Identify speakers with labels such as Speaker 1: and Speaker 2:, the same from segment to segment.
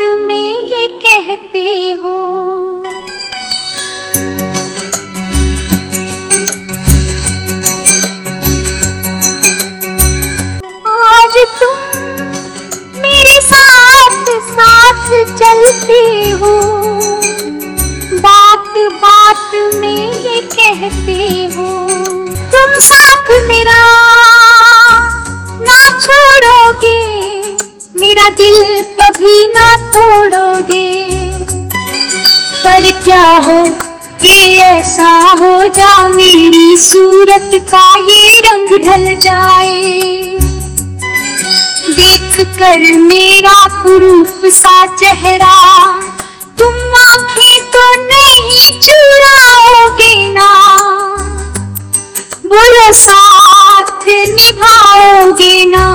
Speaker 1: कहती हूँ। आज तुम मेरे साथ साथ चलती हो। बात बात में ये कहती हो। तुम साथ मेरा ना छोड़ोगे, मेरा दिल हो कि ऐसा हो जा मेरी सूरत का ये रंग ढल जाए। देख कर मेरा पुरूप सा चेहरा, तुम आँखें तो नहीं चुराओगे ना। बोलो, साथ निभाओगे ना।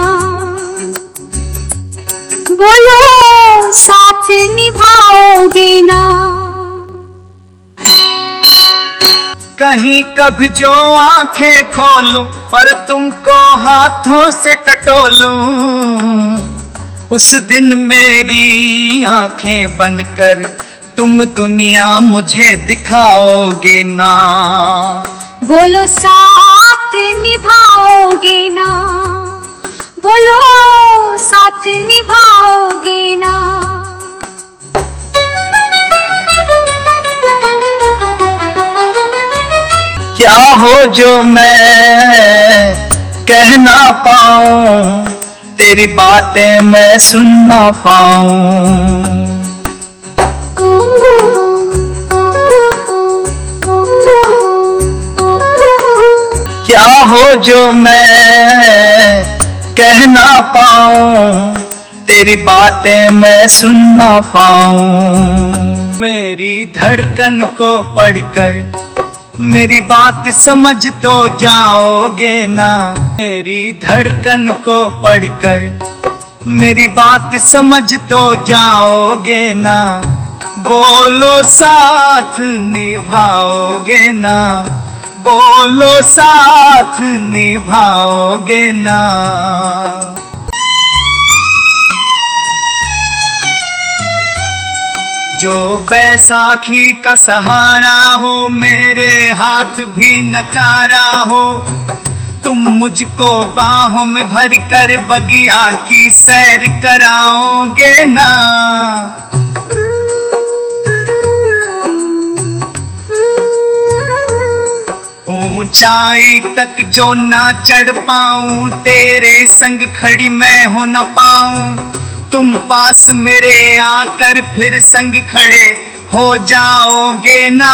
Speaker 1: बोलो, साथ निभाओगे ना।
Speaker 2: कहीं कभी जो आँखें खोलूं, पर तुमको हाथों से टटोलूं उस दिन मेरी आँखें बंद कर, तुम दुनिया मुझे दिखाओगे ना।
Speaker 1: बोलो साथ।
Speaker 2: हो जो मैं कह ना पाऊँ, तेरी बातें मैं सुन ना पाऊँ। क्या हो जो मैं कह ना पाऊँ, तेरी बातें मैं सुन ना पाऊँ। मेरी धड़कन को पढ़कर मेरी बात समझ तो जाओगे ना। मेरी धड़कन को पढ़कर मेरी बात समझ तो जाओगे ना। बोलो साथ निभाओगे ना। बोलो साथ निभाओगे ना। जो बैसाखी का सहारा हो, मेरे हाथ भी नचारा हो। तुम मुझको बाहों में भर कर बगिया की सैर कराओगे ना? ऊंचाई तक जो ना चढ़ पाऊँ, तेरे संग खड़ी मैं हो ना पाऊँ। तुम पास मेरे आकर फिर संग खड़े हो जाओगे ना।